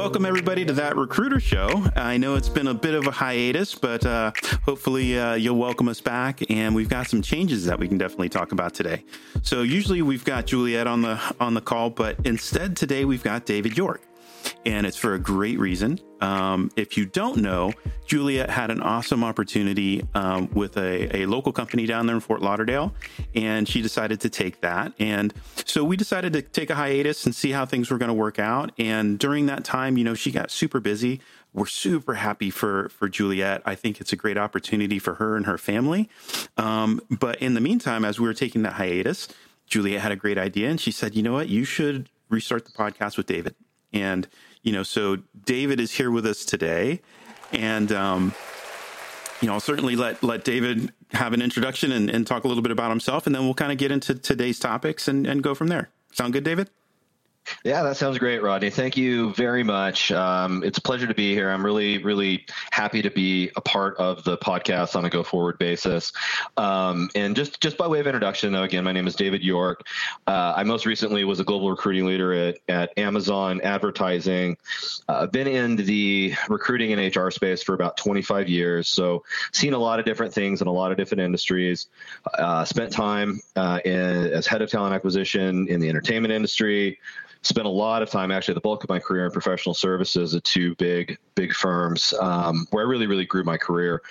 welcome everybody to that recruiter show. I know it's been a bit of a hiatus, but uh, hopefully uh, you'll welcome us back. And we've got some changes that we can definitely talk about today. So usually we've got Juliet on the on the call, but instead today we've got David York and it's for a great reason. Um, if you don't know, Juliet had an awesome opportunity um, with a, a, local company down there in Fort Lauderdale, and she decided to take that. And so we decided to take a hiatus and see how things were going to work out. And during that time, you know, she got super busy. We're super happy for for Juliet. I think it's a great opportunity for her and her family. Um, but in the meantime, as we were taking that hiatus, Juliet had a great idea, and she said, "You know what? You should restart the podcast with David." And, you know, so David is here with us today. And, um, you know, I'll certainly let, let David have an introduction and, and talk a little bit about himself, and then we'll kind of get into today's topics and, and go from there. Sound good, David? Yeah, that sounds great, Rodney. Thank you very much. Um, it's a pleasure to be here. I'm really, really happy to be a part of the podcast on a go forward basis. Um, and just, just by way of introduction, though, again, my name is David York. Uh, I most recently was a global recruiting leader at, at Amazon Advertising. Uh, been in the recruiting and HR space for about 25 years, so seen a lot of different things in a lot of different industries. Uh, spent time uh, in, as head of talent acquisition in the entertainment industry spent a lot of time, actually, the bulk of my career in professional services at two big, big firms um, where I really, really grew my career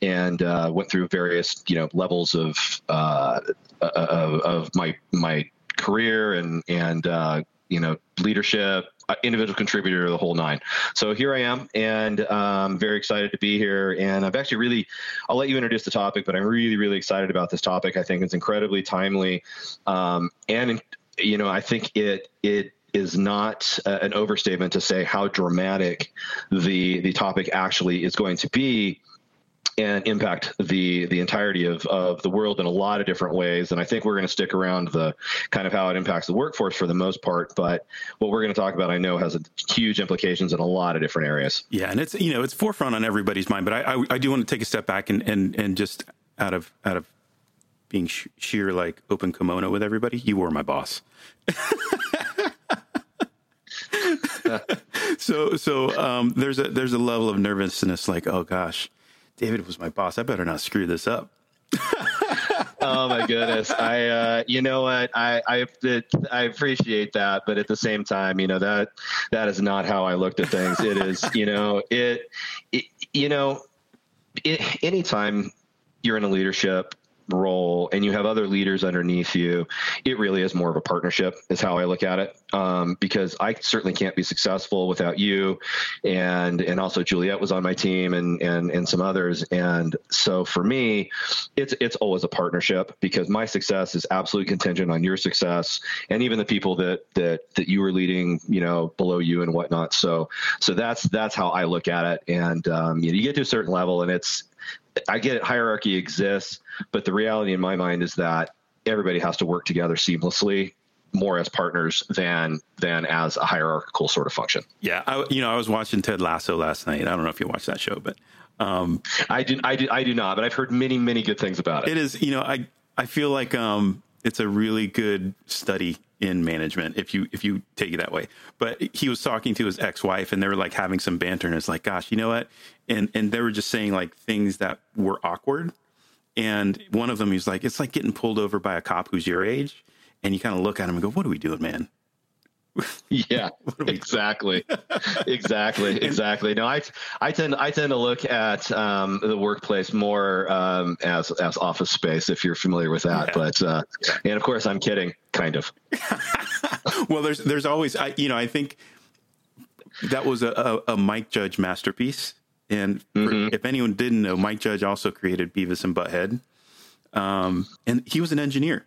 and uh, went through various, you know, levels of uh, of, of, my my career and and uh, you know leadership uh, individual contributor the whole nine. So here i am and um, very excited to be here. And i've actually really i'll let you introduce the topic but i'm really really excited about this topic. I think it's incredibly timely um, and you know i think it it is not uh, an overstatement to say how dramatic the the topic actually is going to be and impact the the entirety of, of the world in a lot of different ways. And I think we're going to stick around the kind of how it impacts the workforce for the most part. But what we're going to talk about, I know, has a, huge implications in a lot of different areas. Yeah, and it's you know it's forefront on everybody's mind. But I I, I do want to take a step back and and and just out of out of being sh- sheer like open kimono with everybody, you were my boss. so so um, there's a there's a level of nervousness like oh gosh david was my boss. I better not screw this up. Oh my goodness. I uh, you know what? I I, I appreciate that but at the same time you know that that is not how i looked at things. It is you know it, it you know it, anytime you're in a leadership role and you have other leaders underneath you, it really is more of a partnership, is how I look at it. Um, because I certainly can't be successful without you, and and also Juliet was on my team and and and some others. And so for me, it's it's always a partnership because my success is absolutely contingent on your success and even the people that that that you were leading, you know, below you and whatnot. So so that's that's how I look at it. And um, you, know, you get to a certain level, and it's I get it, hierarchy exists, but the reality in my mind is that everybody has to work together seamlessly more as partners than than as a hierarchical sort of function. Yeah, I, you know, I was watching Ted Lasso last night. I don't know if you watched that show, but um, I do, I do, I do not. But I've heard many, many good things about it. It is, you know, I I feel like um, it's a really good study in management if you if you take it that way. But he was talking to his ex-wife and they were like having some banter and it's like, gosh, you know what? And and they were just saying like things that were awkward. And one of them he's like, it's like getting pulled over by a cop who's your age. And you kind of look at him and go, What are we doing, man? yeah, exactly, exactly, exactly. No, I I tend I tend to look at um, the workplace more um, as as office space, if you're familiar with that. Yeah. But uh, and of course, I'm kidding, kind of. well, there's there's always I you know I think that was a, a, a Mike Judge masterpiece, and mm-hmm. if anyone didn't know, Mike Judge also created Beavis and Butthead, um, and he was an engineer.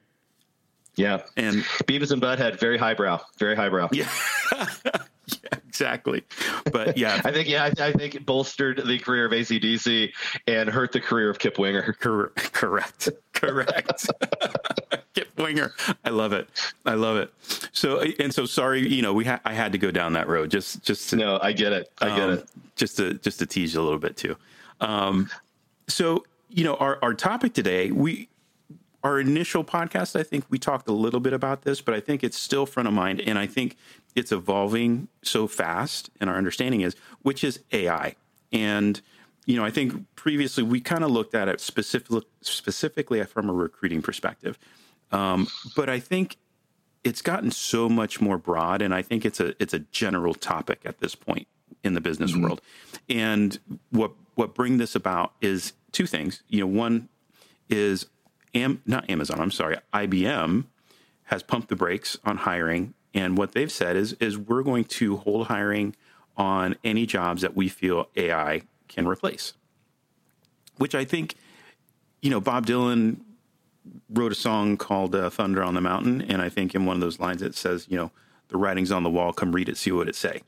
Yeah, and Beavis and Butthead, very highbrow, very highbrow. Yeah, yeah exactly. But yeah, I think yeah, I, I, think it bolstered the career of ACDC and hurt the career of Kip Winger. Cor- correct, correct. Kip Winger, I love it. I love it. So and so, sorry, you know, we ha- I had to go down that road just just to, no, I get it, I get um, it. Just to just to tease you a little bit too. Um, so you know, our our topic today, we our initial podcast, I think we talked a little bit about this, but I think it's still front of mind. And I think it's evolving so fast, and our understanding is, which is AI. And, you know, I think previously we kind of looked at it specific, specifically from a recruiting perspective. Um, but I think it's gotten so much more broad, and I think it's a it's a general topic at this point in the business mm-hmm. world. And what what bring this about is two things. You know, one is Am, not Amazon. I'm sorry, IBM has pumped the brakes on hiring, and what they've said is is we're going to hold hiring on any jobs that we feel AI can replace. Which I think, you know, Bob Dylan wrote a song called uh, "Thunder on the Mountain," and I think in one of those lines it says, you know, the writing's on the wall. Come read it, see what it say.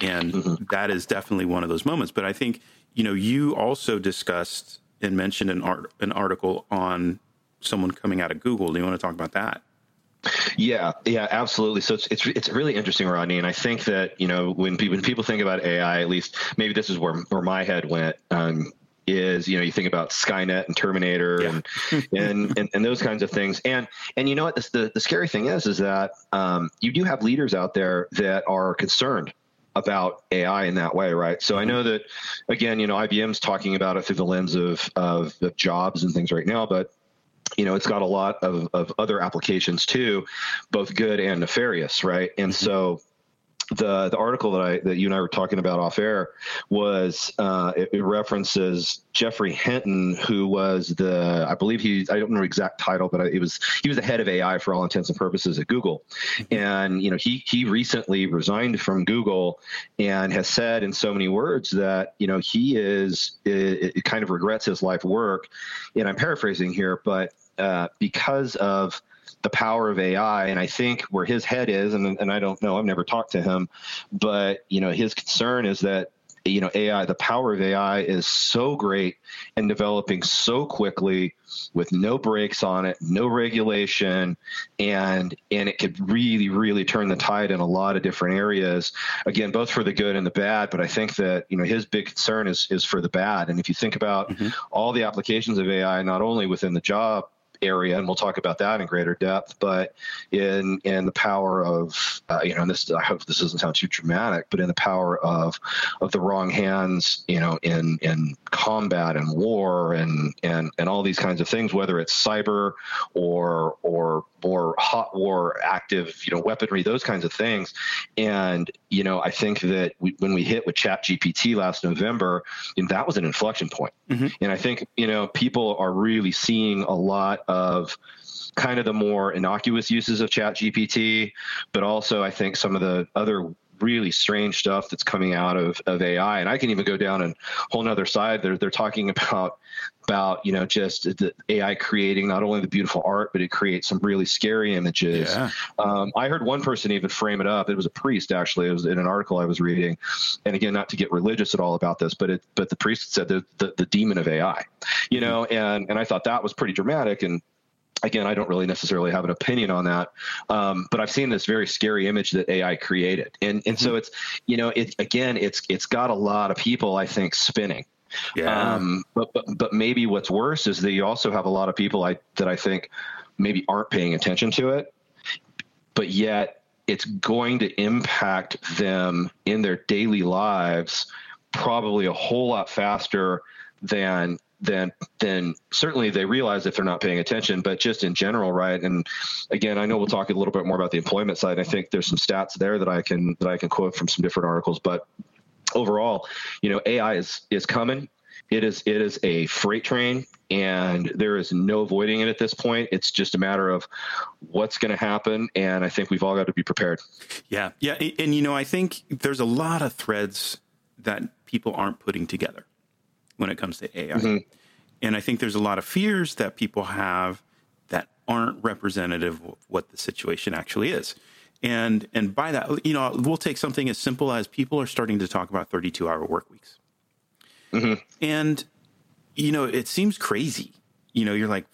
And mm-hmm. that is definitely one of those moments. But I think you know you also discussed and mentioned an art an article on someone coming out of Google. Do you want to talk about that? Yeah, yeah, absolutely. So it's it's it's really interesting, Rodney, and I think that you know when people when people think about AI, at least maybe this is where where my head went. Um, is you know you think about Skynet and Terminator yeah. and, and, and and those kinds of things and and you know what this, the the scary thing is is that um, you do have leaders out there that are concerned about AI in that way, right? So I know that again, you know, IBM's talking about it through the lens of of, of jobs and things right now, but you know, it's got a lot of, of other applications too, both good and nefarious, right? And mm-hmm. so the the article that I that you and I were talking about off air was uh, it, it, references Geoffrey Hinton, who was the I believe he I don't know exact title, but it was he was the head of AI for all intents and purposes at Google, and you know he he recently resigned from Google and has said in so many words that you know he is it, it kind of regrets his life work, and I'm paraphrasing here, but uh, because of the power of AI. And I think where his head is, and, and I don't know, I've never talked to him, but you know, his concern is that you know AI, the power of AI is so great and developing so quickly with no brakes on it, no regulation, and and it could really, really turn the tide in a lot of different areas. Again, both for the good and the bad. But I think that you know his big concern is is for the bad. And if you think about mm-hmm. all the applications of AI, not only within the job area, and we'll talk about that in greater depth. But in in the power of uh, you know, and this I hope this doesn't sound too dramatic, but in the power of of the wrong hands, you know, in in combat and war and and and all these kinds of things, whether it's cyber or or or hot war active, you know, weaponry, those kinds of things. And you know, I think that we, when we hit with Chat GPT last November, and that was an inflection point. Mm-hmm. And I think you know people are really seeing a lot of kind of the more innocuous uses of chat gpt but also i think some of the other really strange stuff that's coming out of, of AI. And I can even go down a whole nother side. They're, they're talking about, about, you know, just the AI creating not only the beautiful art, but it creates some really scary images. Yeah. Um, I heard one person even frame it up. It was a priest, actually. It was in an article I was reading. And again, not to get religious at all about this, but it, but the priest said the, the, the demon of AI, you know, and, and I thought that was pretty dramatic. And, again, I don't really necessarily have an opinion on that, um, but I've seen this very scary image that AI created, and and mm-hmm. so it's you know it again it's it's got a lot of people I think spinning. Yeah. Um, but, but but maybe what's worse is that you also have a lot of people I that I think maybe aren't paying attention to it, but yet it's going to impact them in their daily lives probably a whole lot faster than then then certainly they realize if they're not paying attention but just in general right? And again i know we'll talk a little bit more about the employment side. I think there's some stats there that i can that i can quote from some different articles but overall you know ai is is coming. It is it is a freight train and there is no avoiding it at this point. It's just a matter of what's going to happen and i think we've all got to be prepared. Yeah yeah and, and you know i think there's a lot of threads that people aren't putting together when it comes to AI. Mm-hmm. And I think there's a lot of fears that people have that aren't representative of what the situation actually is. And and by that, you know, we'll take something as simple as people are starting to talk about 32 hour work weeks. Mm-hmm. And you know, it seems crazy. You know, you're like,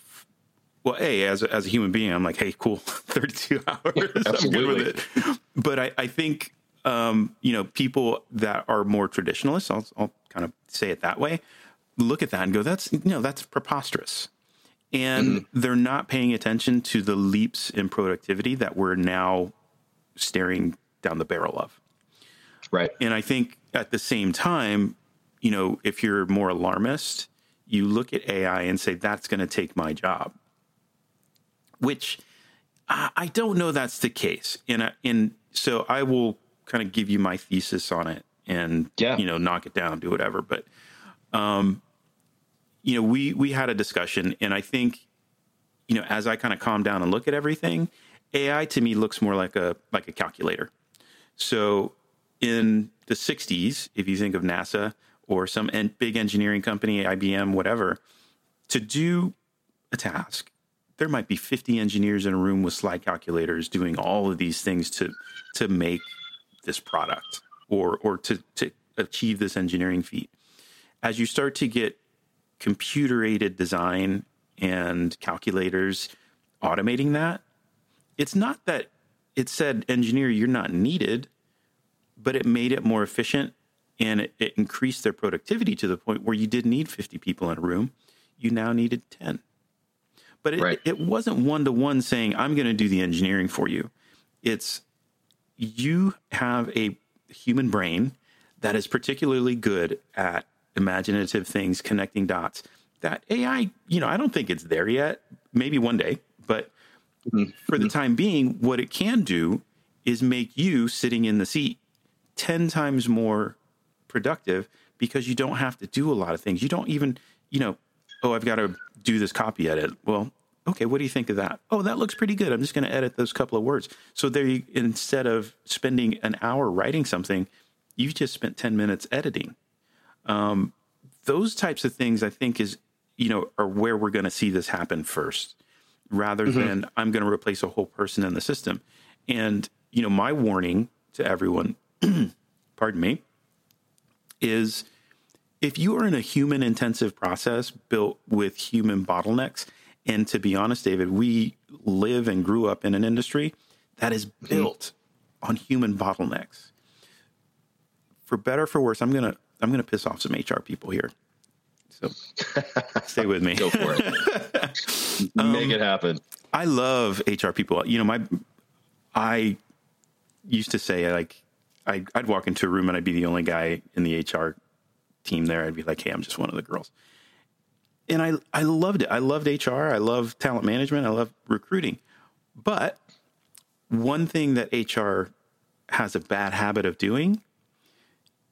well, hey, as a, as a human being, I'm like, hey, cool, 32 hours, I'm good with it. But I, I think, um, you know, people that are more traditionalists, I'll, I'll kind of say it that way, look at that and go, that's you know that's preposterous. and mm-hmm. they're not paying attention to the leaps in productivity that we're now staring down the barrel of. Right. And I think at the same time, you know, if you're more alarmist, you look at AI and say, that's going to take my job, which I don't know that's the case. And, I, and so I will kind of give you my thesis on it and, yeah. you know, knock it down, do whatever. But, um, you know, we, we had a discussion and I think, you know, as I kind of calm down and look at everything, AI to me looks more like a, like a calculator. So in the 60s, if you think of NASA or some en- big engineering company, IBM, whatever, to do a task, there might be 50 engineers in a room with slide calculators doing all of these things to to make this product or or to to achieve this engineering feat. As you start to get computer aided design and calculators automating that, it's not that it said engineer you're not needed but it made it more efficient and it, it, increased their productivity to the point where you didn't need 50 people in a room. You now needed 10. But it, right. it wasn't one to one saying, I'm going to do the engineering for you. It's you have a human brain that is particularly good at imaginative things, connecting dots. That AI, you know, I don't think it's there yet. Maybe one day, but mm-hmm. for the time being, what it can do is make you sitting in the seat 10 times more productive because you don't have to do a lot of things. You don't even, you know, oh, I've got to do this copy edit. Well, okay, what do you think of that? Oh, that looks pretty good. I'm just going to edit those couple of words. So there, you, instead of spending an hour writing something, you've just spent 10 minutes editing. Um, those types of things, I think, is you know, are where we're going to see this happen first, rather mm-hmm. than I'm going to replace a whole person in the system. And you know, my warning to everyone pardon me, is if you are in a human intensive process built with human bottlenecks, and to be honest, David, we live and grew up in an industry that is built on human bottlenecks. For better or for worse, I'm gonna I'm gonna piss off some HR people here. So stay with me. Go for it. um, Make it happen. I love HR people. You know, my I used to say like I, would walk into a room and I'd be the only guy in the HR team there. I'd be like, "Hey, I'm just one of the girls," and I I loved it. I loved HR. I love talent management. I love recruiting. But one thing that HR has a bad habit of doing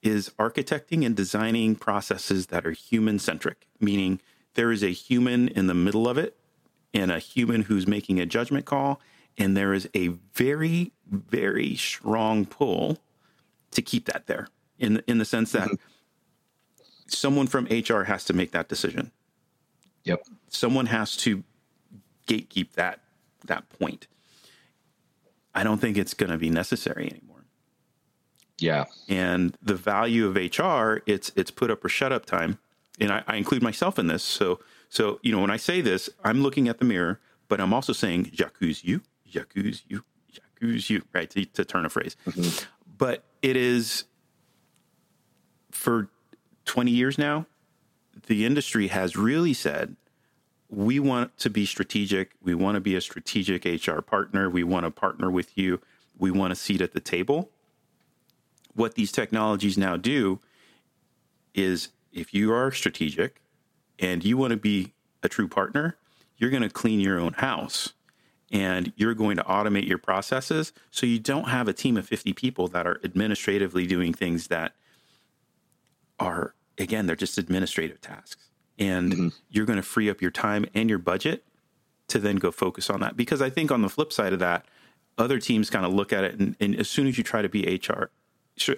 is architecting and designing processes that are human centric, meaning there is a human in the middle of it and a human who's making a judgment call. And there is a very, very strong pull to keep that there in in the sense that mm-hmm. someone from HR has to make that decision. Yep. Someone has to gatekeep that that point. I don't think it's going to be necessary anymore. Yeah. And the value of HR, it's it's put up or shut up time, and I, I include myself in this. So so you know when I say this, I'm looking at the mirror, but I'm also saying j'accuse you, j'accuse you, j'accuse you, right? To, to turn a phrase. Mm-hmm but it is for 20 years now, the industry has really said, we want to be strategic. We want to be a strategic HR partner. We want to partner with you. We want a seat at the table. What these technologies now do is if you are strategic and you want to be a true partner, you're going to clean your own house and you're going to automate your processes so you don't have a team of 50 people that are administratively doing things that are again they're just administrative tasks and mm-hmm. you're going to free up your time and your budget to then go focus on that because i think on the flip side of that other teams kind of look at it and, and as soon as you try to be hr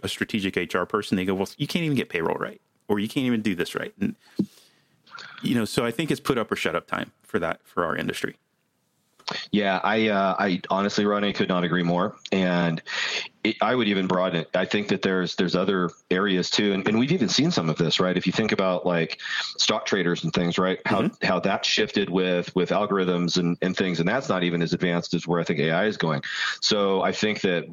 a strategic hr person they go well you can't even get payroll right or you can't even do this right and you know so i think it's put up or shut up time for that for our industry yeah, I uh, I honestly, Rodney, could not agree more. And I would even broaden it. I think that there's there's other areas too, and, and we've even seen some of this, right? If you think about like stock traders and things, right? How mm-hmm. how that shifted with with algorithms and, and things, and that's not even as advanced as where I think AI is going. So I think that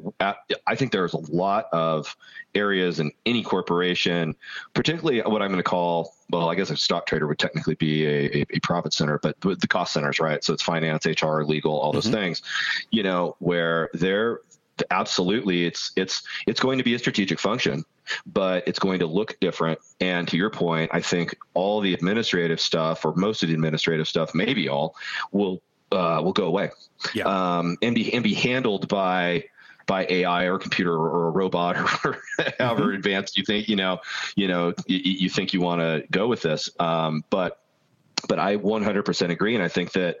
I think there's a lot of areas in any corporation, particularly what I'm going to call well, I guess a stock trader would technically be a, a, a profit center, but the cost centers, right? So it's finance, HR, legal, all those mm-hmm. things, you know, where they're absolutely it's it's it's going to be a strategic function but it's going to look different and to your point i think all the administrative stuff or most of the administrative stuff maybe all will uh, will go away yeah. um, and be and be handled by by AI or computer or, a robot or however mm-hmm. advanced you think you know you know you, you think you want to go with this um, but but I 100% agree and I think that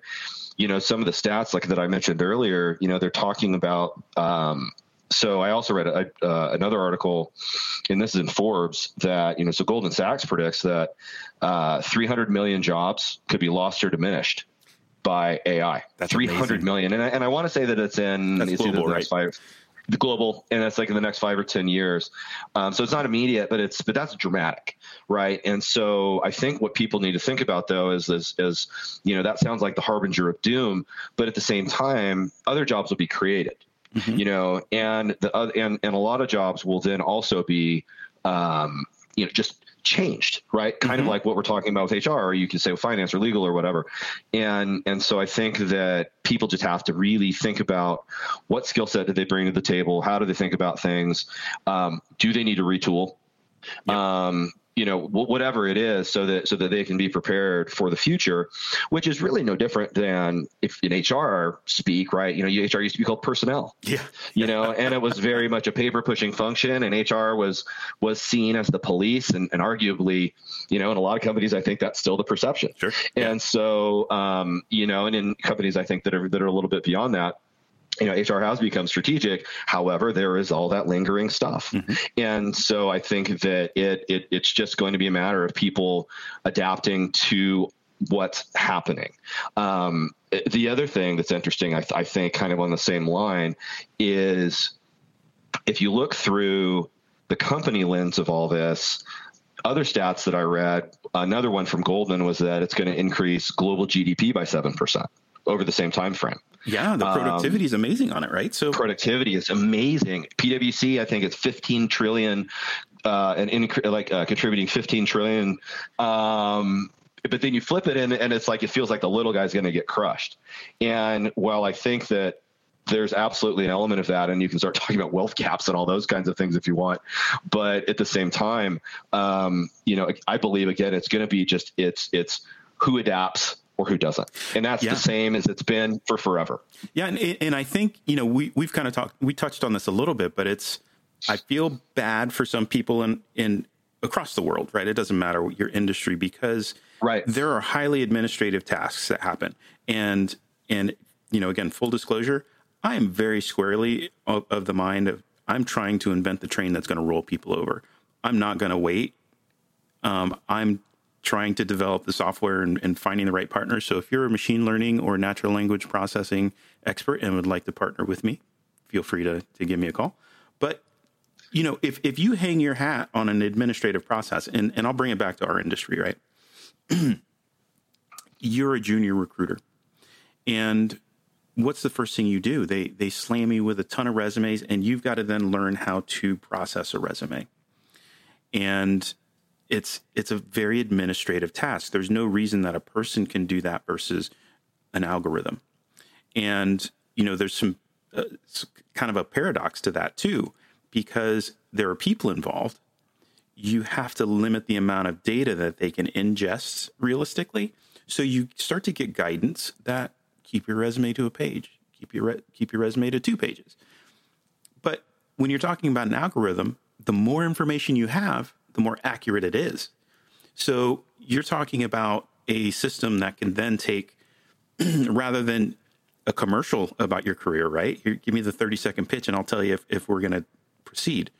you know, some of the stats like that I mentioned earlier, you know, they're talking about. Um, so I also read a, uh, another article, and this is in Forbes that you know. So Goldman Sachs predicts that uh, 300 million jobs could be lost or diminished by AI. That's 300 amazing. million, and I, and I want to say that it's in That's it's global, right? five the global and that's like in the next five or ten years um, so it's not immediate but it's but that's dramatic right and so i think what people need to think about though is is, is you know that sounds like the harbinger of doom but at the same time other jobs will be created mm-hmm. you know and the other and and a lot of jobs will then also be um, you know just changed, right? Kind mm-hmm. of like what we're talking about with HR, or you can say with finance or legal or whatever. And and so I think that people just have to really think about what skill set do they bring to the table? How do they think about things? Um, do they need to retool? Um, you know whatever it is so that so that they can be prepared for the future which is really no different than if in hr speak right? You know hr used to be called personnel. Yeah. You know and it was very much a paper pushing function and hr was was seen as the police and, and arguably you know in a lot of companies i think that's still the perception. Sure. And so um you know and in companies i think that are that are a little bit beyond that you know, HR has become strategic. However, there is all that lingering stuff, mm-hmm. and so I think that it, it it's just going to be a matter of people adapting to what's happening. Um, the other thing that's interesting, I, th- I think, kind of on the same line, is if you look through the company lens of all this. Other stats that I read, another one from Goldman was that it's going to increase global GDP by seven percent over the same time frame. Yeah, the productivity um, is amazing on it, right? So productivity is amazing. PwC, I think it's 15 trillion, uh, and in, like uh, contributing 15 trillion. Um, but then you flip it and, and it's like it feels like the little guy's going to get crushed. And while I think that there's absolutely an element of that, and you can start talking about wealth caps and all those kinds of things if you want. But at the same time, um, you know, I believe again, it's going to be just it's it's who adapts or who doesn't. And that's yeah. the same as it's been for forever. Yeah. And, and I think, you know, we, we've kind of talked, we touched on this a little bit, but it's, I feel bad for some people in, in across the world, right? It doesn't matter what your industry because right. there are highly administrative tasks that happen. And, and, you know, again, full disclosure, I am very squarely of, of the mind of I'm trying to invent the train that's going to roll people over. I'm not going to wait. Um, I'm trying to develop the software and, and, finding the right partners. So if you're a machine learning or natural language processing expert and would like to partner with me, feel free to, to give me a call. But you know, if, if you hang your hat on an administrative process, and, and I'll bring it back to our industry, right? you're a junior recruiter. And what's the first thing you do? They they slam you with a ton of resumes, and you've got to then learn how to process a resume. And it's it's a very administrative task. There's no reason that a person can do that versus an algorithm. And you know, there's some uh, kind of a paradox to that too, because there are people involved. You have to limit the amount of data that they can ingest realistically. So you start to get guidance that keep your resume to a page, keep your re- keep your resume to two pages. But when you're talking about an algorithm, the more information you have, the more accurate it is. So you're talking about a system that can then take, rather than a commercial about your career, right? Give me the 30 second pitch and I'll tell you if, if we're going to proceed.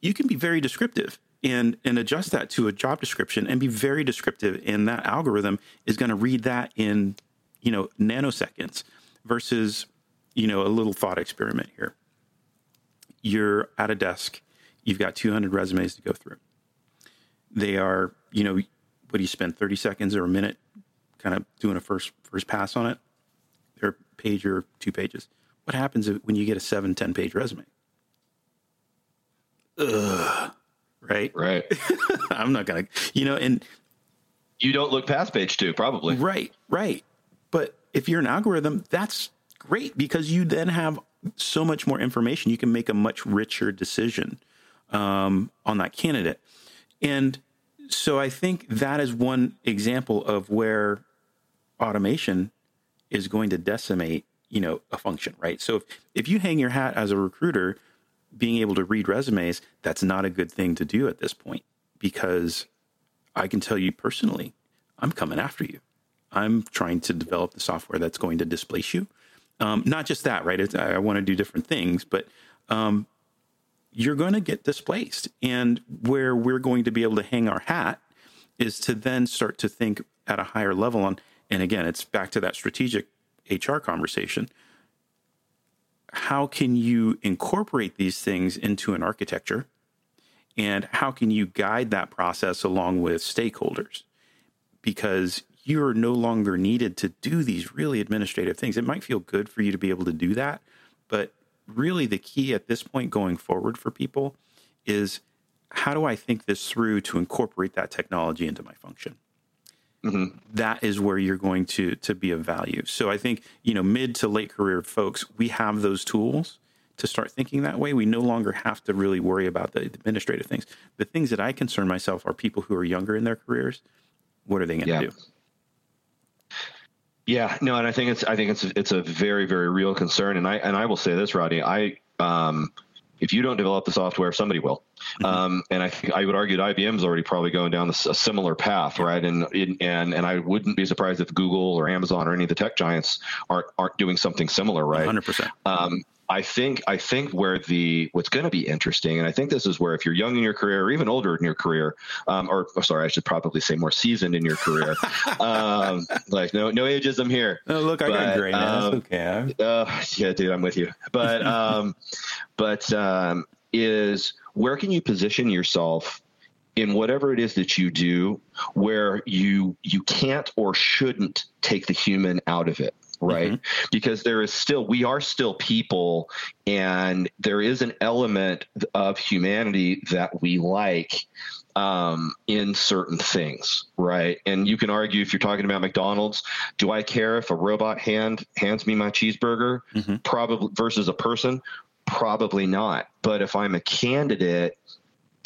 You can be very descriptive and, and adjust that to a job description and be very descriptive. And that algorithm is going to read that in, you know, nanoseconds versus, you know, a little thought experiment here. you're at a desk, you've got 200 resumes to go through. They are, you know, what do you spend 30 seconds or a minute kind of doing a first first pass on it? They're a page or two pages. What happens when you get a seven, 10 page resume? Ugh, right? Right. I'm not going to, you know, and you don't look past page two, probably. Right, right. But if you're an algorithm, that's great because you then have so much more information. You can make a much richer decision um, on that candidate. And so I think that is one example of where automation is going to decimate, you know, a function, right? So if, if you hang your hat as a recruiter, being able to read resumes, that's not a good thing to do at this point because I can tell you personally, I'm coming after you. I'm trying to develop the software that's going to displace you. Um, not just that, right? It's, I want to do different things, but um, you're going to get displaced. And where we're going to be able to hang our hat is to then start to think at a higher level on, and again, it's back to that strategic HR conversation. How can you incorporate these things into an architecture? And how can you guide that process along with stakeholders? Because you're no longer needed to do these really administrative things. It might feel good for you to be able to do that, but really the key at this point going forward for people is how do I think this through to incorporate that technology into my function? Mm-hmm. That is where you're going to to be of value. So I think you know mid to late career folks, we have those tools to start thinking that way. We no longer have to really worry about the administrative things. The things that I concern myself are people who are younger in their careers. What are they going to yeah. do? Yeah, no, and I think it's I think it's it's a very very real concern, and I and I will say this, Rodney, I um, if you don't develop the software, somebody will, mm-hmm. um, and I think I would argue that IBM is already probably going down this, a similar path, right? And and and I wouldn't be surprised if Google or Amazon or any of the tech giants aren't aren't doing something similar, right? Hundred percent. Um, I think I think where the what's going to be interesting, and I think this is where if you're young in your career or even older in your career, um, or, or, sorry, I should probably say more seasoned in your career, um, like no no ageism here. Oh, look, I got gray um, Okay. Uh, yeah, dude, I'm with you. But um, but um, is where can you position yourself in whatever it is that you do, where you you can't or shouldn't take the human out of it right? Mm-hmm. Because there is still, we are still people, and there is an element of humanity that we like um, in certain things, right? And you can argue if you're talking about McDonald's, do I care if a robot hand hands me my cheeseburger, mm-hmm. probably versus a person? Probably not. But if I'm a candidate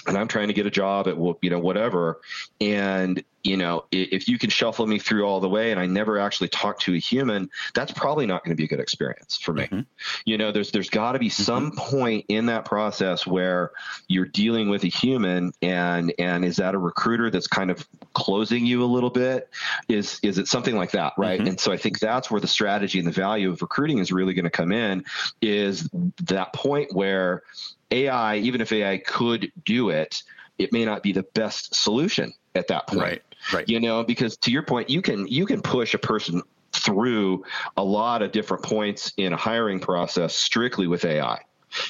and I'm trying to get a job at you know whatever, and you know if you can shuffle me through all the way and I never actually talk to a human, that's probably not going to be a good experience for me. Mm-hmm. You know, there's there's got to be mm-hmm. some point in that process where you're dealing with a human, and and is that a recruiter that's kind of closing you a little bit? Is is it something like that, right? Mm-hmm. And so I think that's where the strategy and the value of recruiting is really going to come in. Is that point where AI, even if AI could do it, it may not be the best solution at that point. Right. Right. You know, because to your point, you can you can push a person through a lot of different points in a hiring process strictly with AI.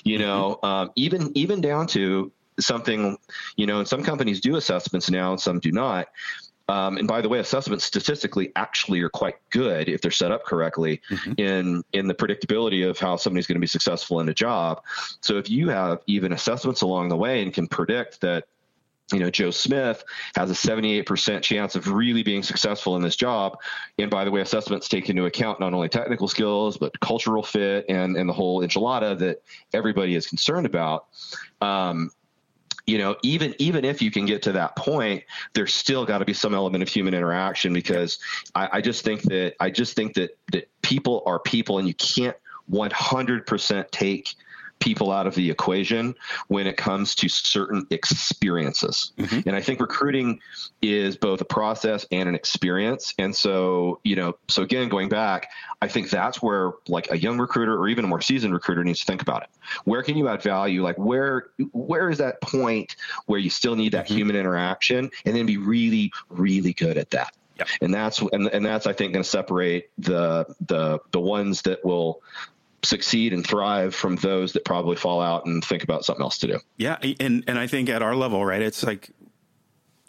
You mm-hmm. know, um, even even down to something, you know, and some companies do assessments now and some do not. Um, and by the way, assessments statistically actually are quite good if they're set up correctly mm-hmm. in in the predictability of how somebody's going to be successful in a job. So if you have even assessments along the way and can predict that you know, Joe Smith has a 78% chance of really being successful in this job. And by the way, assessments take into account not only technical skills, but cultural fit and, and the whole enchilada that everybody is concerned about. Um, you know even even if you can get to that point there's still got to be some element of human interaction because I, I just think that i just think that that people are people and you can't 100% take people out of the equation when it comes to certain experiences. Mm-hmm. And I think recruiting is both a process and an experience. And so, you know, so again, going back, I think that's where like a young recruiter or even a more seasoned recruiter needs to think about it. Where can you add value? Like where where is that point where you still need that mm-hmm. human interaction and then be really, really good at that. Yep. And that's and, and that's I think going to separate the the the ones that will succeed and thrive from those that probably fall out and think about something else to do. Yeah, and and I think at our level, right, it's like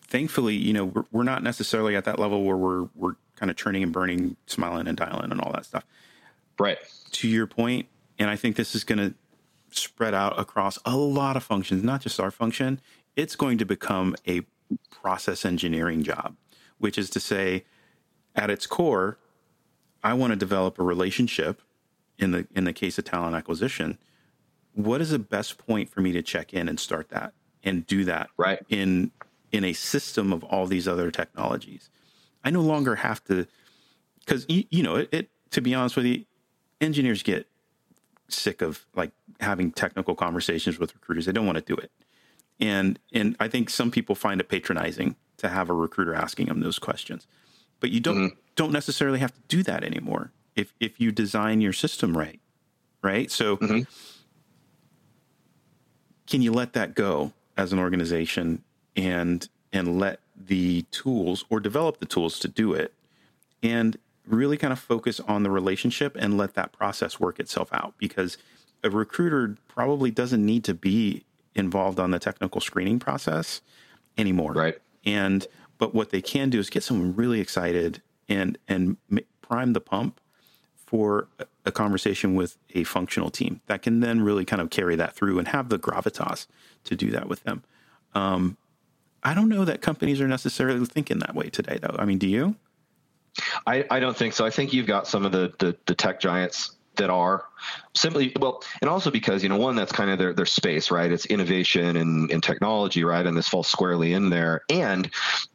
thankfully, you know, we're, we're not necessarily at that level where we're we're kind of churning and burning, smiling and dialing and all that stuff. Right. To your point, and I think this is going to spread out across a lot of functions, not just our function. It's going to become a process engineering job, which is to say, at its core, I want to develop a relationship in the in the case of talent acquisition. What is the best point for me to check in and start that and do that right in in a system of all these other technologies? I no longer have to because you, you know it, it. To be honest with you, engineers get sick of like having technical conversations with recruiters. They don't want to do it. And and I think some people find it patronizing to have a recruiter asking them those questions. But you don't mm-hmm. don't necessarily have to do that anymore if if you design your system right. Right? So mm-hmm. can you let that go as an organization and and let the tools or develop the tools to do it and really kind of focus on the relationship and let that process work itself out because a recruiter probably doesn't need to be involved on the technical screening process anymore. Right. And but what they can do is get someone really excited and and prime the pump for a conversation with a functional team that can then really kind of carry that through and have the gravitas to do that with them. Um, I don't know that companies are necessarily thinking that way today, though. I mean, do you? I, I don't think so. I think you've got some of the, the, the tech giants that are simply well and also because you know one that's kind of their, their space right? It's innovation and, and technology right? And this falls squarely in there. And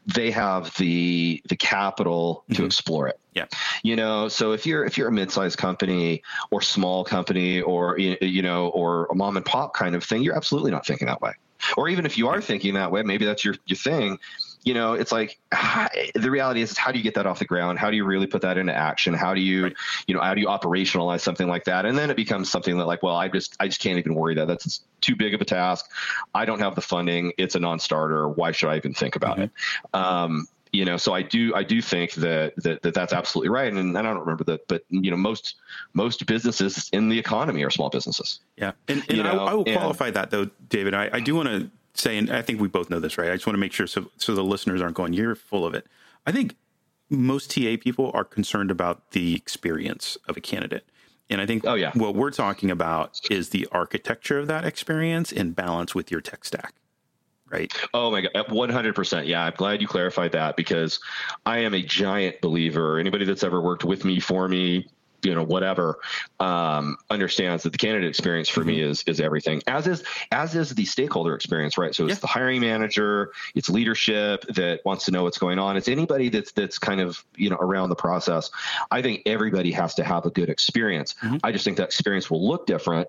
they have the the capital mm-hmm. to explore it. Yeah. You know so if you're if you're a mid-sized company or small company or you know or a mom and pop kind of thing you're absolutely not thinking that way. Or even if you are thinking that way maybe that's your your thing you know, it's like the reality is, how do you get that off the ground? How do you really put that into action? How do you, right. you know, how do you operationalize something like that? And then it becomes something that, like, well, I just, I just can't even worry that that's too big of a task. I don't have the funding. It's a non-starter. Why should I even think about mm-hmm. it? Um, you know, so I do, I do think that, that, that that's absolutely right. And, I don't remember that, but you know, most, most businesses in the economy are small businesses. Yeah. And, and I, I, will qualify and, that though, David, I, I do want to say, and I think we both know this, right? I just want to make sure so so the listeners aren't going, "You're full of it." I think most TA people are concerned about the experience of a candidate. And I think oh, yeah. what we're talking about is the architecture of that experience in balance with your tech stack. Right. Oh my God. 100%. Yeah. I'm glad you clarified that because I am a giant believer. Anybody that's ever worked with me, for me, you know whatever um, understands that the candidate experience for mm-hmm. me is is everything as is as is the stakeholder experience right so it's yeah. the hiring manager it's leadership that wants to know what's going on it's anybody that's that's kind of you know around the process i think everybody has to have a good experience mm-hmm. i just think that experience will look different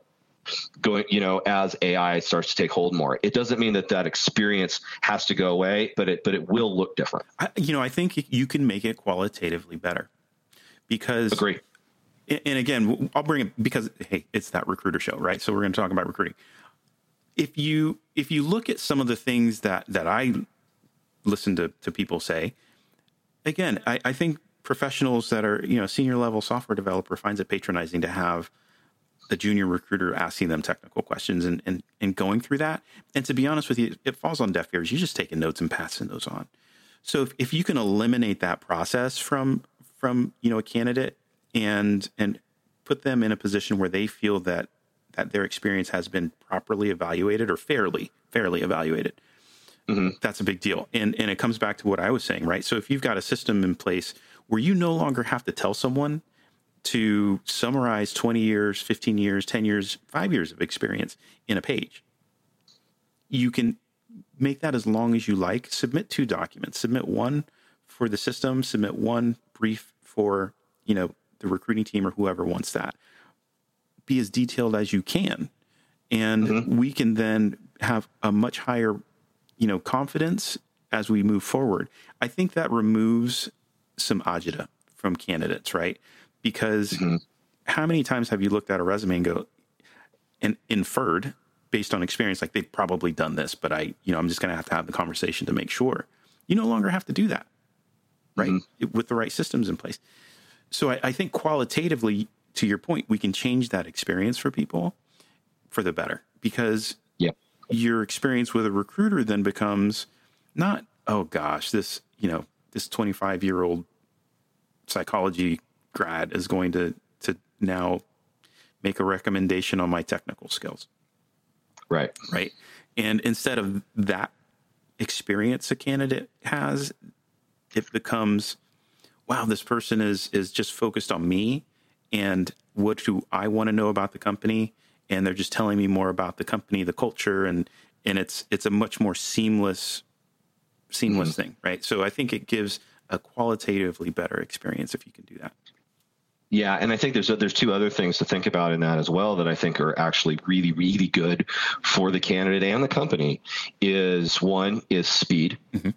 going you know as ai starts to take hold more it doesn't mean that that experience has to go away but it but it will look different I, you know i think you can make it qualitatively better because agree and again, I'll bring it because hey, it's that recruiter show, right? So we're going to talk about recruiting. If you if you look at some of the things that that I listen to to people say, again, I, I think professionals that are you know senior level software developer finds it patronizing to have a junior recruiter asking them technical questions and, and and going through that. And to be honest with you, it falls on deaf ears. You're just taking notes and passing those on. So if, if you can eliminate that process from from you know a candidate and and put them in a position where they feel that that their experience has been properly evaluated or fairly fairly evaluated. Mm-hmm. That's a big deal. And and it comes back to what I was saying, right? So if you've got a system in place where you no longer have to tell someone to summarize 20 years, 15 years, 10 years, 5 years of experience in a page. You can make that as long as you like. Submit two documents. Submit one for the system, submit one brief for, you know, the recruiting team or whoever wants that. Be as detailed as you can. And mm-hmm. we can then have a much higher, you know, confidence as we move forward. I think that removes some agita from candidates, right? Because mm-hmm. how many times have you looked at a resume and go and inferred based on experience, like they've probably done this, but I, you know, I'm just going to have to have the conversation to make sure. You no longer have to do that, right? Mm-hmm. With the right systems in place so I, I think qualitatively to your point, we can change that experience for people for the better because yeah. your experience with a recruiter then becomes not, oh gosh, this, you know, this 25 year old psychology grad is going to, to now make a recommendation on my technical skills. Right. Right. And instead of that experience a candidate has, it becomes, wow, this person is is just focused on me and what do I want to know about the company, and they're just telling me more about the company, the culture, and and it's it's a much more seamless seamless mm-hmm. thing, right? So I think it gives a qualitatively better experience if you can do that. Yeah, and I think there's there's two other things to think about in that as well that I think are actually really really good for the candidate and the company. Is one is speed, mm-hmm.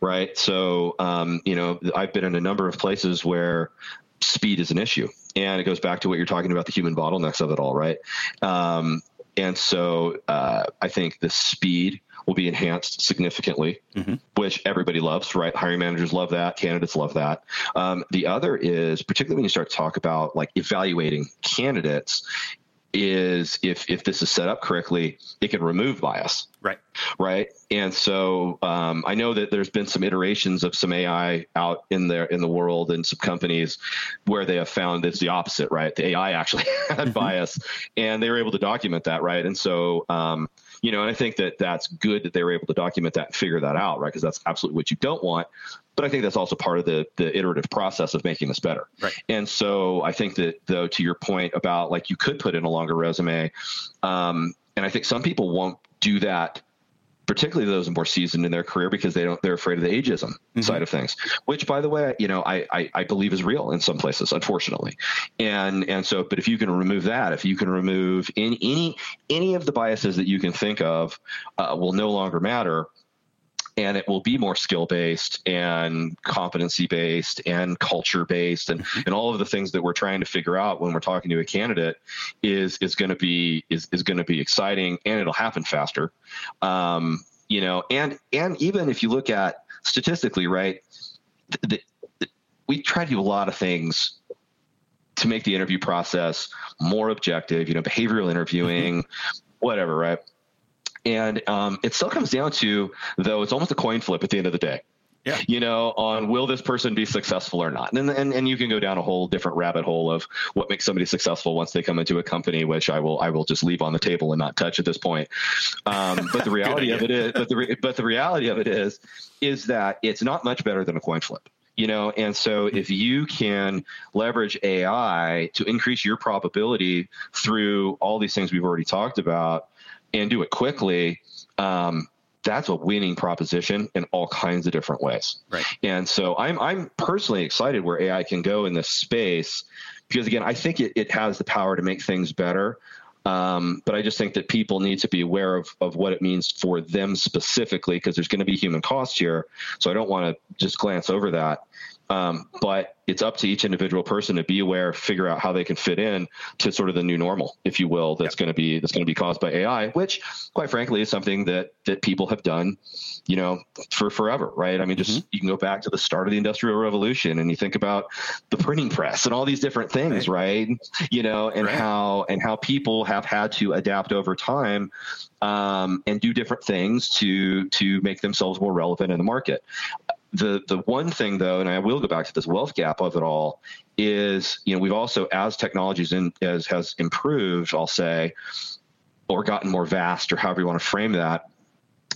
Right? So um, you know I've been in a number of places where speed is an issue, and it goes back to what you're talking about the human bottlenecks of it all, right? Um, and so uh, I think the speed will be enhanced significantly, mm-hmm. which everybody loves, right? Hiring managers love that, candidates love that. Um, the other is, particularly when you start to talk about like evaluating candidates, is if if this is set up correctly, it can remove bias. Right. Right. And so um, I know that there's been some iterations of some AI out in there in the world and some companies where they have found it's the opposite. Right. The AI actually had mm-hmm. bias, and they were able to document that. Right. And so um, you know, and I think that that's good that they were able to document that and figure that out, right? Because that's absolutely what you don't want. But I think that's also part of the the iterative process of making this better. Right. And so I think that though, to your point about like you could put in a longer resume, um, and I think some people won't do that particularly those more seasoned in their career because they don't they're afraid of the ageism mm-hmm. side of things which by the way you know I, I, I believe is real in some places unfortunately and and so but if you can remove that if you can remove any any any of the biases that you can think of uh, will no longer matter and it will be more skill based and competency based and culture based and, mm-hmm. and all of the things that we're trying to figure out when we're talking to a candidate is is going to be is, is going to be exciting and it'll happen faster um, you know and and even if you look at statistically right the, the, we try to do a lot of things to make the interview process more objective you know behavioral interviewing mm-hmm. whatever right and um, it still comes down to, though, it's almost a coin flip at the end of the day. Yeah. You know, on will this person be successful or not? And, and and you can go down a whole different rabbit hole of what makes somebody successful once they come into a company, which I will I will just leave on the table and not touch at this point. Um, but the reality of it is, but the but the reality of it is, is that it's not much better than a coin flip you know and so if you can leverage ai to increase your probability through all these things we've already talked about and do it quickly, um, that's a winning proposition in all kinds of different ways. Right. And so I'm I'm personally excited where AI can go in this space because again, I think it, it has the power to make things better. Um, but I just think that people need to be aware of, of what it means for them specifically because there's going to be human cost here. So I don't want to just glance over that. Um, but it's up to each individual person to be aware, figure out how they can fit in to sort of the new normal, if you will, that's going to be that's going to be caused by AI, which, quite frankly, is something that that people have done, you know, for forever, right? I mean, just mm-hmm. you can go back to the start of the Industrial Revolution and you think about the printing press and all these different things, right? right? You know, and right. how and how people have had to adapt over time um, and do different things to to make themselves more relevant in the market the the one thing though, and I will go back to this wealth gap of it all, is you know we've also as technologies in as has improved, I'll say, or gotten more vast, or however you want to frame that.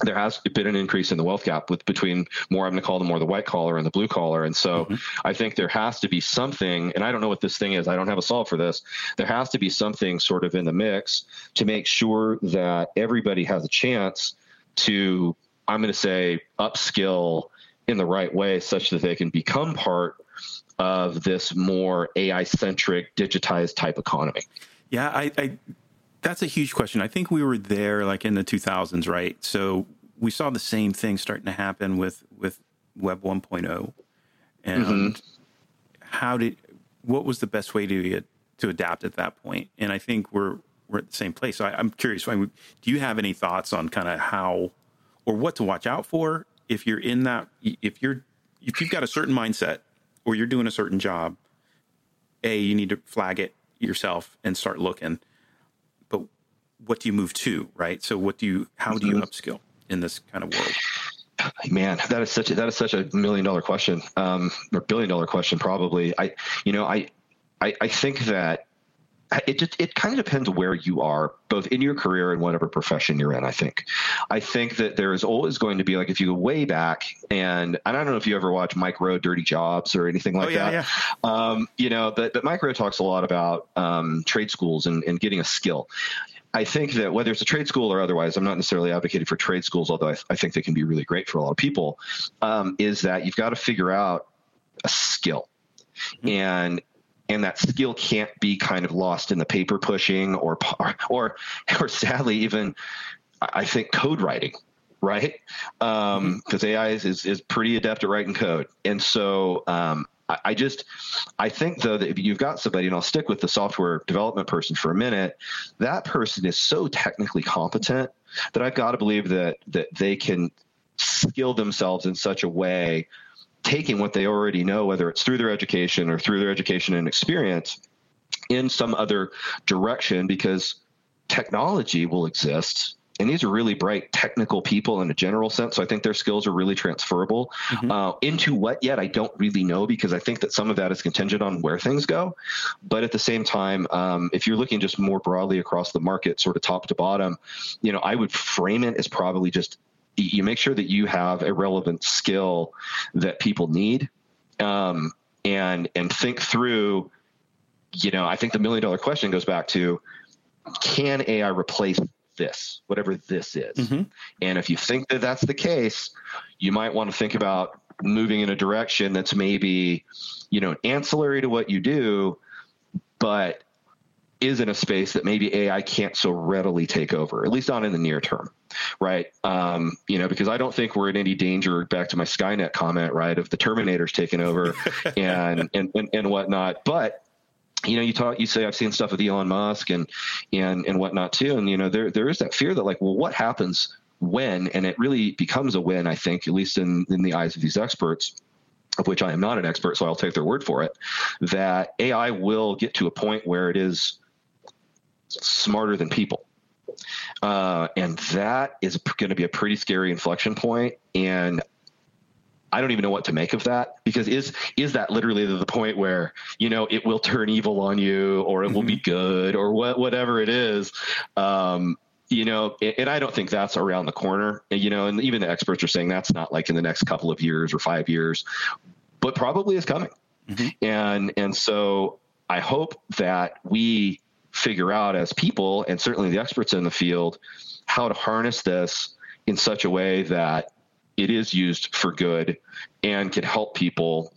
There has been an increase in the wealth gap with between more I'm going to call them more the white collar and the blue collar, and so mm-hmm. I think there has to be something, and I don't know what this thing is. I don't have a solve for this. There has to be something sort of in the mix to make sure that everybody has a chance to I'm going to say upskill in the right way such that they can become part of this more AI centric, digitized type economy? Yeah, I, I, that's a huge question. I think we were there like in the 2000s, right? So we saw the same thing starting to happen with with Web 1.0, and mm-hmm. how did what was the best way to get to adapt at that point? And I think we're we're at the same place. So I, am curious. do you have any thoughts on kind of how or what to watch out for if you're in that if you're if you've got a certain mindset or you're doing a certain job, a you need to flag it. yourself and start looking. But what do you move to, right? So what do you how do you mm-hmm. upskill in this kind of world? Man, that is such a, that is such a million dollar question, um, or billion dollar question probably. I, you know, I, I, I think that it just it kind of depends where you are both in your career and whatever profession you're in i think i think that there is always going to be like if you go way back and, and i don't know if you ever watch mike rowe dirty jobs or anything like oh, yeah, that yeah. Um, you know but, but mike rowe talks a lot about um, trade schools and, and getting a skill I think that whether it's a trade school or otherwise, I'm not necessarily advocating for trade schools, although I, I think they can be really great for a lot of people. Um, is that you've got to figure out a skill, mm-hmm. and and that skill can't be kind of lost in the paper pushing or or or sadly even I think code writing, right? Because um, mm-hmm. AI is, is, is pretty adept at writing code, and so um, I, I, just I think though that if you've got somebody, and I'll stick with the software development person for a minute, that person is so technically competent that I've got to believe that that they can skill themselves in such a way taking what they already know, whether it's through their education or through their education and experience, in some other direction because technology will exist. And these are really bright technical people in a general sense. So I think their skills are really transferable. Mm-hmm. Uh, into what yet? I don't really know because I think that some of that is contingent on where things go. But at the same time, um, if you're looking just more broadly across the market, sort of top to bottom, you know, I would frame it as probably just you make sure that you have a relevant skill that people need um, and and think through you know i think the million dollar question goes back to can ai replace this whatever this is mm-hmm. and if you think that that's the case you might want to think about moving in a direction that's maybe you know ancillary to what you do but is in a space that maybe AI can't so readily take over, at least not in the near term, right? Um, you know, because I don't think we're in any danger. Back to my Skynet comment, right, of the Terminators taking over and, and and and whatnot. But you know, you talk, you say I've seen stuff with Elon Musk and and and whatnot too, and you know, there there is that fear that like, well, what happens when? And it really becomes a win, I think, at least in in the eyes of these experts of which I am not an expert, so I'll take their word for it, that AI will get to a point where it is smarter than people. Uh, and that is going to be a pretty scary inflection point. And I don't even know what to make of that because is is that literally the point where you know it will turn evil on you or it will be mm-hmm. good or what whatever it is, um, you know, and I don't think that's around the corner. You know, and even the experts are saying that's not like in the next couple of years or five years, but probably is coming. Mm-hmm. And and so I hope that we figure out as people, and certainly the experts in the field, how to harness this in such a way that it is used for good and can help people.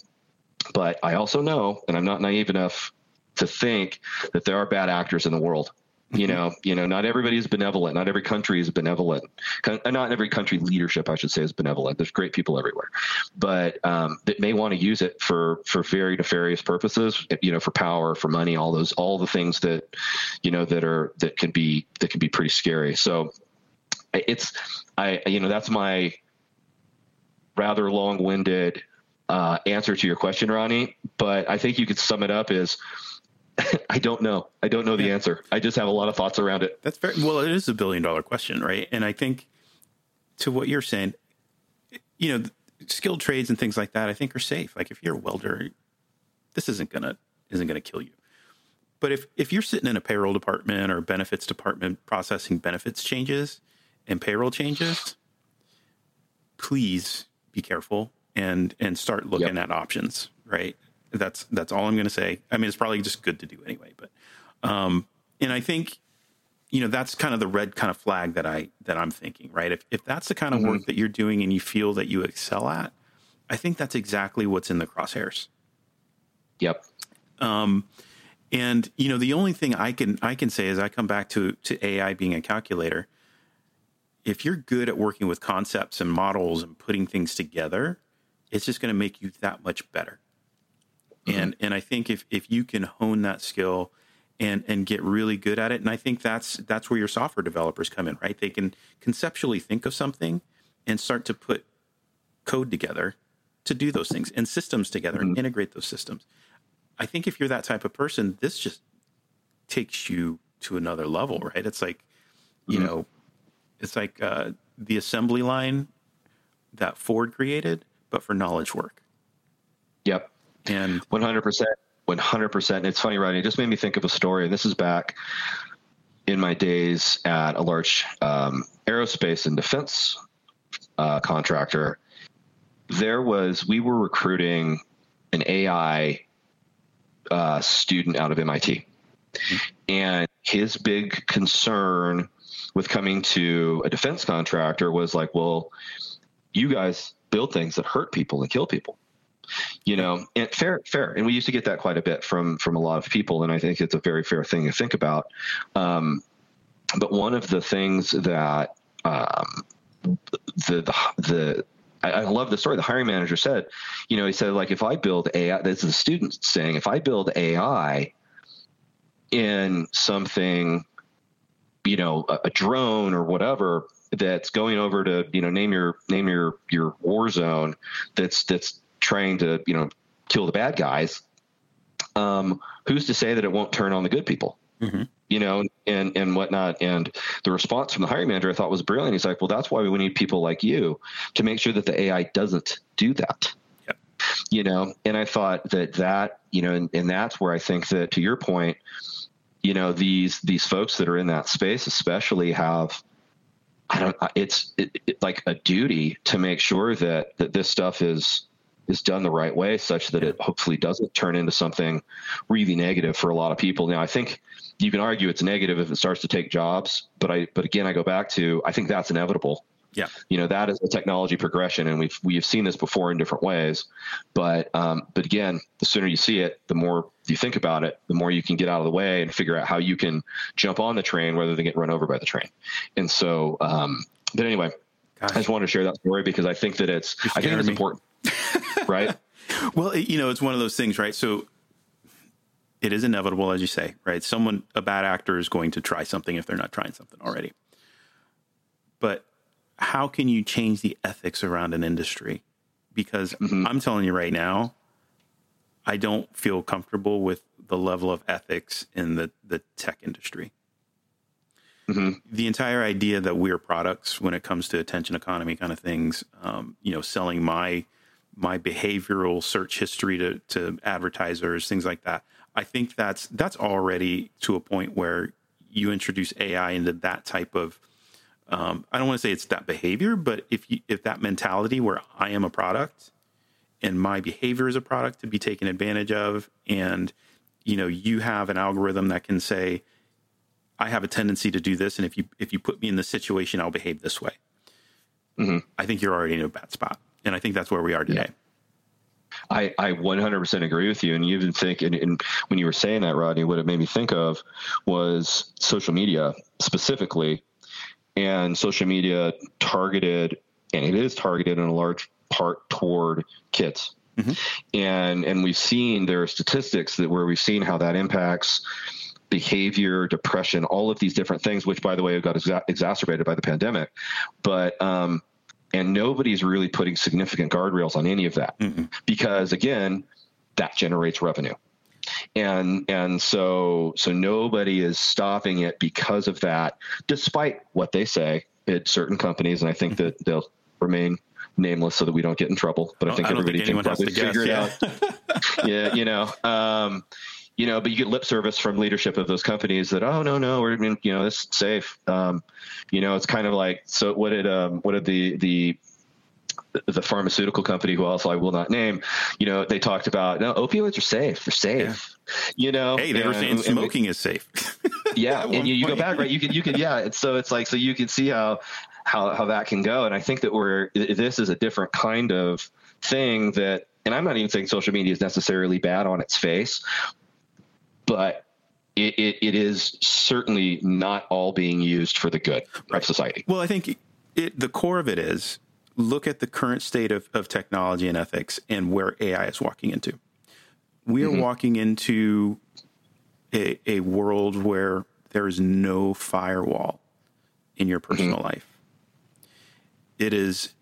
But I also know, and I'm not naive enough to think that there are bad actors in the world. You mm-hmm. know, you know, not everybody is benevolent. Not every country is benevolent. Not every country leadership, I should say, is benevolent. There's great people everywhere, but um, that may want to use it for for very nefarious purposes. You know, for power, for money, all those, all the things that, you know, that are that can be that can be pretty scary. So, it's I you know that's my rather long-winded uh, answer to your question, Rodney. But I think you could sum it up as I don't know. I don't know the answer. I just have a lot of thoughts around it. That's very well. It is a billion dollar question, right? And I think to what you're saying, you know, skilled trades and things like that, I think are safe. Like if you're a welder, this isn't gonna isn't gonna kill you. But if if you're sitting in a payroll department or benefits department processing benefits changes and payroll changes, please be careful and and start looking yep. at options. Right? That's that's all I'm going to say. I mean, it's probably just good to do anyway. But um, and I think you know that's kind of the red kind of flag that I that I'm thinking. Right? If if that's the kind of mm-hmm. work that you're doing and you feel that you excel at, I think that's exactly what's in the crosshairs. Yep. Um, and you know the only thing I can I can say is I come back to to AI being a calculator. If you're good at working with concepts and models and putting things together, it's just going to make you that much better. Mm-hmm. And and I think if if you can hone that skill and and get really good at it, and I think that's that's where your software developers come in, right? They can conceptually think of something and start to put code together to do those things and systems together mm-hmm. and integrate those systems. I think if you're that type of person, this just takes you to another level, right? It's like, you mm-hmm. know, it's like uh, the assembly line that Ford created, but for knowledge work. Yep. And 100%. 100%. It's funny, right? It just made me think of a story. And this is back in my days at a large um, aerospace and defense uh, contractor. There was, we were recruiting an AI uh, student out of MIT. And his big concern with coming to a defense contractor was like, well, you guys build things that hurt people and kill people you know and fair fair and we used to get that quite a bit from from a lot of people and i think it's a very fair thing to think about um, but one of the things that um, the the, the I, love the story. The hiring manager said, you know, he said, like, if I build AI, this is the student saying, if I build AI in something, you know, a, a drone or whatever that's going over to, you know, name your name your your war zone that's that's trying to, you know, kill the bad guys. Um, who's to say that it won't turn on the good people? Mm-hmm. You know, and and whatnot. And the response from the hiring manager I thought was brilliant. He's like, "Well, that's why we need people like you to make sure that the AI doesn't do that." Yep. You know, and I thought that that you know, and, and that's where I think that to your point, you know, these these folks that are in that space, especially, have I don't. It's it, it, like a duty to make sure that that this stuff is is done the right way, such that it hopefully doesn't turn into something really negative for a lot of people. Now, I think you can argue it's negative if it starts to take jobs, but I but again I go back to I think that's inevitable. Yeah, you know that is a technology progression, and we've we've seen this before in different ways. But um, but again, the sooner you see it, the more you think about it, the more you can get out of the way and figure out how you can jump on the train rather than get run over by the train. And so, um, but anyway, Gosh. I just wanted to share that story because I think that it's I think it's important, right? well, you know, it's one of those things, right? So it is inevitable, as you say, right? Someone, a bad actor, is going to try something if they're not trying something already. But how can you change the ethics around an industry? Because mm-hmm. I'm telling you right now, I don't feel comfortable with the level of ethics in the, the tech industry. Mm-hmm. The entire idea that we're products when it comes to attention economy kind of things, um, you know, selling my my behavioral search history to, to advertisers, things like that. I think that's that's already to a point where you introduce AI into that type of um, I don't want to say it's that behavior, but if you, if that mentality where I am a product and my behavior is a product to be taken advantage of, and you know you have an algorithm that can say I have a tendency to do this, and if you if you put me in this situation, I'll behave this way. Mm-hmm. I think you're already in a bad spot, and I think that's where we are today. Yeah. I, I 100% agree with you. And you even think, and, and, when you were saying that, Rodney, what it made me think of was social media specifically, and social media targeted, and it is targeted in a large part toward kids. Mm-hmm. And and we've seen there are statistics that where we've seen how that impacts behavior, depression, all of these different things, which by the way have got exa- exacerbated by the pandemic. But um, and nobody's really putting significant guardrails on any of that mm-hmm. because again that generates revenue and and so so nobody is stopping it because of that despite what they say at certain companies and i think mm-hmm. that they'll remain nameless so that we don't get in trouble but i think I everybody think can probably figure guess, it yeah. out yeah you know um, you know, but you get lip service from leadership of those companies that, oh no, no, we're you know, it's safe. Um, you know, it's kind of like so. What did um, what did the the the pharmaceutical company, who also I will not name, you know, they talked about no opioids are safe. They're safe. Yeah. You know, hey, they and, were saying smoking we, is safe. yeah, and you, you go back right. You can you can yeah. It's, so it's like so you can see how how how that can go. And I think that we're this is a different kind of thing that and I'm not even saying social media is necessarily bad on its face, but it, it, it is certainly not all being used for the good right. of society. Well, I think it, the core of it is look at the current state of, of technology and ethics and where AI is walking into. We are mm-hmm. walking into a, a, world where there is no firewall in your personal mm-hmm. life. It is,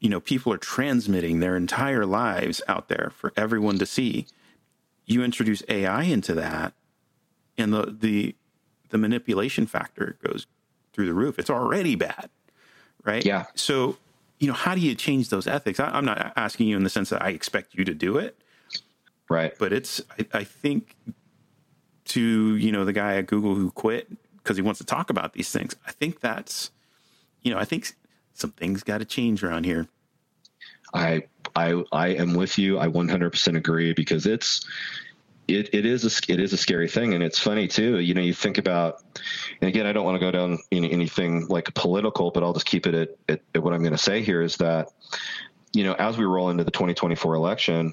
you know, people are transmitting their entire lives out there for everyone to see you introduce AI into that, and the the the manipulation factor goes through the roof. It's already bad, right? Yeah. So, you know, how do you change those ethics? I, am not asking you in the sense that I expect you to do it, right? But it's I, I think to you know the guy at Google who quit because he wants to talk about these things. I think that's you know I think some things got to change around here. I I I am with you. I 100% agree because it's it, it is a it is a scary thing, and it's funny too. You know, you think about, and again, I don't want to go down any, anything like political, but I'll just keep it at, at, at what I'm going to say here is that, you know, as we roll into the 2024 election,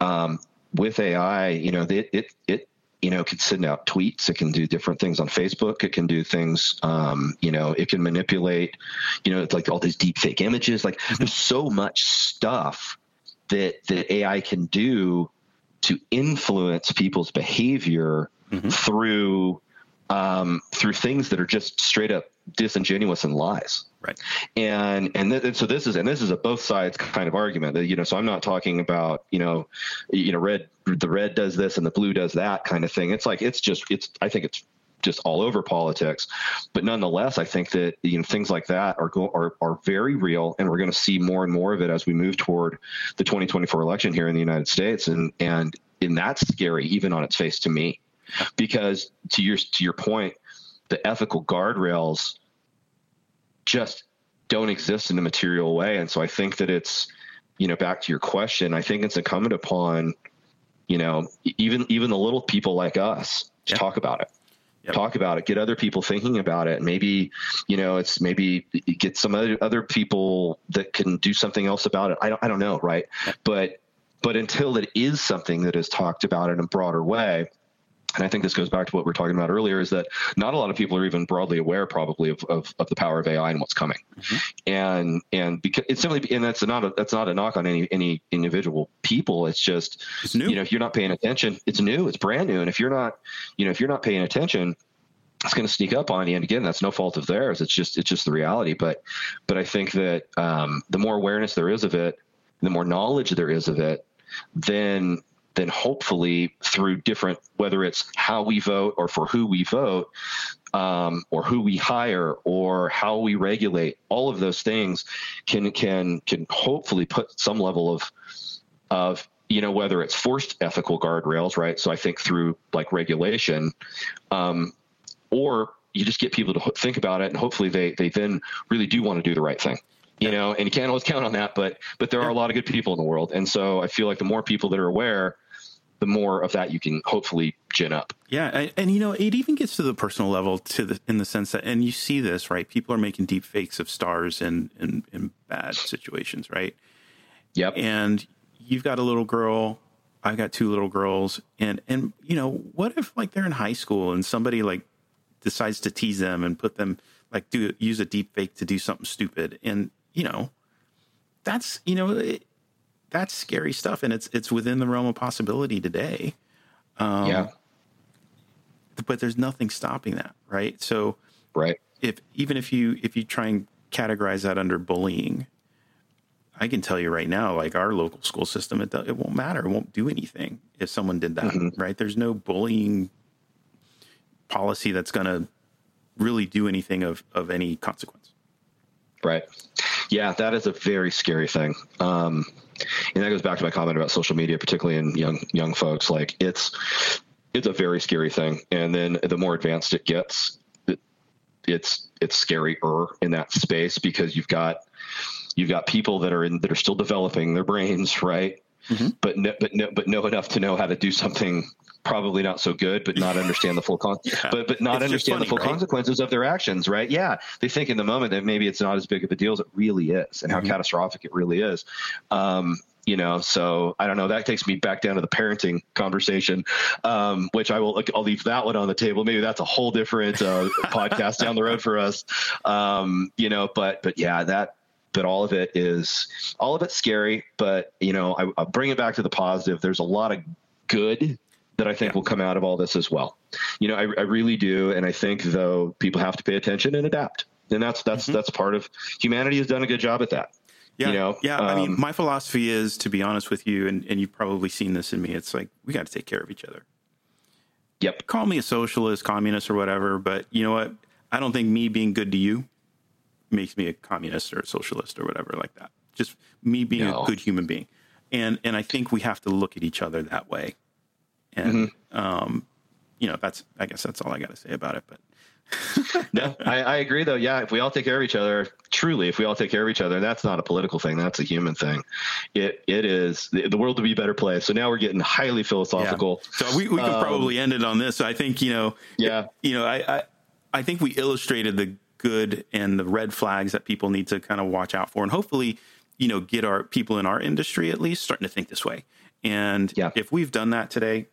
um, with AI, you know, it it it you know, it can send out tweets. It can do different things on Facebook. It can do things, um, you know, it can manipulate, you know, it's like all these deep fake images. Like mm-hmm. there's so much stuff that, that AI can do to influence people's behavior mm-hmm. through, um, through things that are just straight up disingenuous and lies. Right. And and, th- and, so this is and this is a both sides kind of argument. that You know, so I'm not talking about you know, you know, red the red does this and the blue does that kind of thing. It's like it's just it's I think it's just all over politics. But nonetheless, I think that you know things like that are go- are are very real, and we're going to see more and more of it as we move toward the 2024 election here in the United States, and and and that's scary even on its face to me, because to your to your point, the ethical guardrails just don't exist in a material way. And so I think that it's, you know, back to your question, I think it's incumbent upon, you know, even even the little people like us to yep. talk about it. Yep. Talk about it. Get other people thinking about it. Maybe, you know, it's maybe get some other other people that can do something else about it. I don't I don't know, right? Yep. But but until it is something that is talked about in a broader way, and I think this goes back to what we are talking about earlier, is that not a lot of people are even broadly aware, probably, of, of, of the power of AI and what's coming. Mm-hmm. And and because it's simply and that's not a that's not a knock on any any individual people. It's just it's new. you know if you're not paying attention, it's new, it's brand new, and if you're not you know if you're not paying attention, it's going to sneak up on you. And again, that's no fault of theirs. It's just it's just the reality. But but I think that um, the more awareness there is of it, the more knowledge there is of it, then then hopefully through different, whether it's how we vote or for who we vote, um, or who we hire or how we regulate, all of those things can can can hopefully put some level of of you know whether it's forced ethical guardrails, right? So I think through like regulation, um, or you just get people to think about it, and hopefully they they then really do want to do the right thing you know and you can't always count on that but but there are a lot of good people in the world and so i feel like the more people that are aware the more of that you can hopefully gin up. Yeah, and, and, you know, it even gets to the personal level to the in the sense that, and you see this right. People are making deep fakes of stars in in, in bad situations, right? Yep. And you've got a little girl. I've got two little girls, and and you know, what if like they're in high school and somebody like decides to tease them and put them like do use a deep fake to do something stupid, and you know, that's you know. It, that's scary stuff, and it's it's within the realm of possibility today. Um, yeah, but there's nothing stopping that, right? So, right, if even if you if you try and categorize that under bullying, I can tell you right now, like our local school system, it it won't matter, it won't do anything if someone did that, mm-hmm. right? There's no bullying policy that's going to really do anything of of any consequence. Right. Yeah, that is a very scary thing. Um, and that goes back to my comment about social media, particularly in young young folks. Like it's it's a very scary thing, and then the more advanced it gets, it, it's it's scarier in that space because you've got you've got people that are in that are still developing their brains, right? Mm-hmm. But no, but no, but know enough to know how to do something probably not so good, but not understand the full con- yeah. but but not it's understand funny, the full right? consequences of their actions, right? Yeah, they think in the moment that maybe it's not as big of a deal as it really is, and mm-hmm. how catastrophic it really is. Um, you know, so I don't know. That takes me back down to the parenting conversation, um, which I will. I'll leave that one on the table. Maybe that's a whole different uh, podcast down the road for us. Um, you know, but but yeah, that but all of it is all of it's scary. But you know, I, I'll bring it back to the positive. There's a lot of good that I think yeah. will come out of all this as well. You know, I, I, really do, and I think though people have to pay attention and adapt, and that's that's mm-hmm. that's part of humanity has done a good job at that. Yeah, you know? yeah. Um, I mean, um, my philosophy is to be honest with you, and, and you've probably seen this in me. It's like we got to take care of each other. Yep. Call me a socialist, communist, or whatever, but you know what? I don't think me being good to you makes me a communist or a socialist or whatever like that. Just me being no. a good human being, and and I think we have to look at each other that way. And mm-hmm. um, you know, that's I guess that's all I got to say about it. But no, I, I, agree though. Yeah, if we all take care of each other, truly, if we all take care of each other, that's not a political thing. That's a human thing. It it is the, the world to be a better place. So now we're getting highly philosophical. Yeah. So we, we could um, probably end it on this. I think you know. Yeah. You know, I, I I think we illustrated the good and the red flags that people need to kind of watch out for, and hopefully, you know, get our people in our industry at least starting to think this way. And yeah. if we've done that today,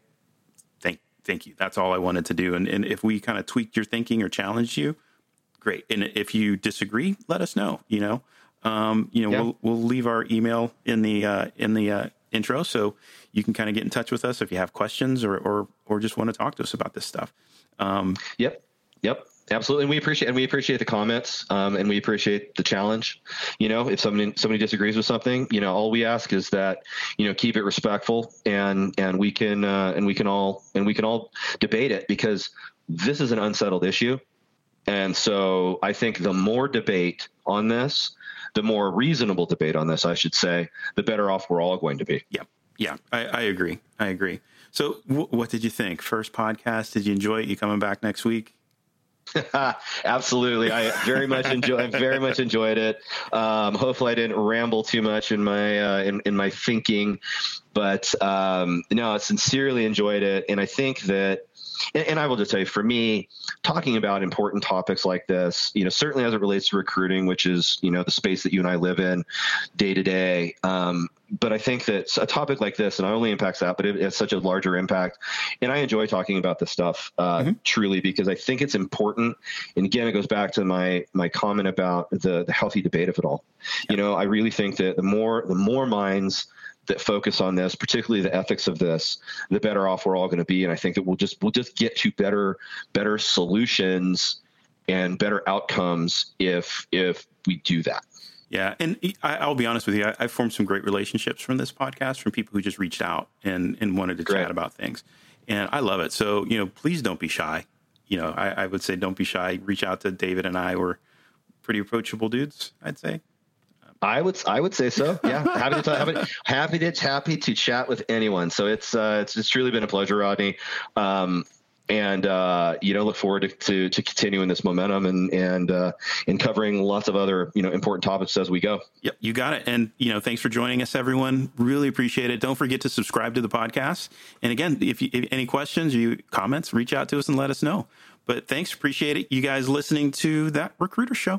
thank you. That's all I wanted to do. And, and if we kind of tweaked your thinking or challenged you, great. And if you disagree, let us know. You know, um, you know, yeah. we'll we'll leave our email in the uh, in the uh, intro, so you can kind of get in touch with us if you have questions or or or just want to talk to us about this stuff. Um, yep. Yep. Absolutely, and we appreciate and we appreciate the comments, um, and we appreciate the challenge. You know, if somebody somebody disagrees with something, you know, all we ask is that you know keep it respectful, and and we can uh, and we can all and we can all debate it because this is an unsettled issue, and so I think the more debate on this, the more reasonable debate on this, I should say, the better off we're all going to be. Yeah, yeah, I, I agree. I agree. So, w- what did you think? First podcast? Did you enjoy it? You coming back next week? Absolutely, I very much enjoy. very much enjoyed it. Um, hopefully, I didn't ramble too much in my uh, in, in my thinking, but um, no, I sincerely enjoyed it, and I think that and, and, I will just you, for me, talking about important topics like this, you know, certainly as it relates to recruiting, which is you know the space that you and I live in day to day. Um, but I think that a topic like this and not only impacts that, but it has such a larger impact. And I enjoy talking about this stuff uh, mm-hmm. truly because I think it's important. And again, it goes back to my my comment about the the healthy debate of it all. Yep. You know, I really think that the more the more minds that focus on this, particularly the ethics of this, the better off we're all going to be. And I think that we'll just we'll just get to better better solutions and better outcomes if if we do that. Yeah, and I, will be honest with you, I, I, formed some great relationships from this podcast from people who just reached out and and wanted to great. chat about things, and I love it. So you know, please don't be shy. You know, I, I would say don't be shy. Reach out to David and I. We're pretty approachable dudes. I'd say. I would I would say so. Yeah, happy to talk, happy, happy to happy to chat with anyone. So it's uh, it's it's truly been a pleasure, Rodney. Um, and uh, you know, look forward to, to, to continuing this momentum and and uh, and covering lots of other you know important topics as we go. Yep, you got it. And you know, thanks for joining us, everyone. Really appreciate it. Don't forget to subscribe to the podcast. And again, if, you, if any questions you comments, reach out to us and let us know. But thanks, appreciate it. You guys listening to that recruiter show.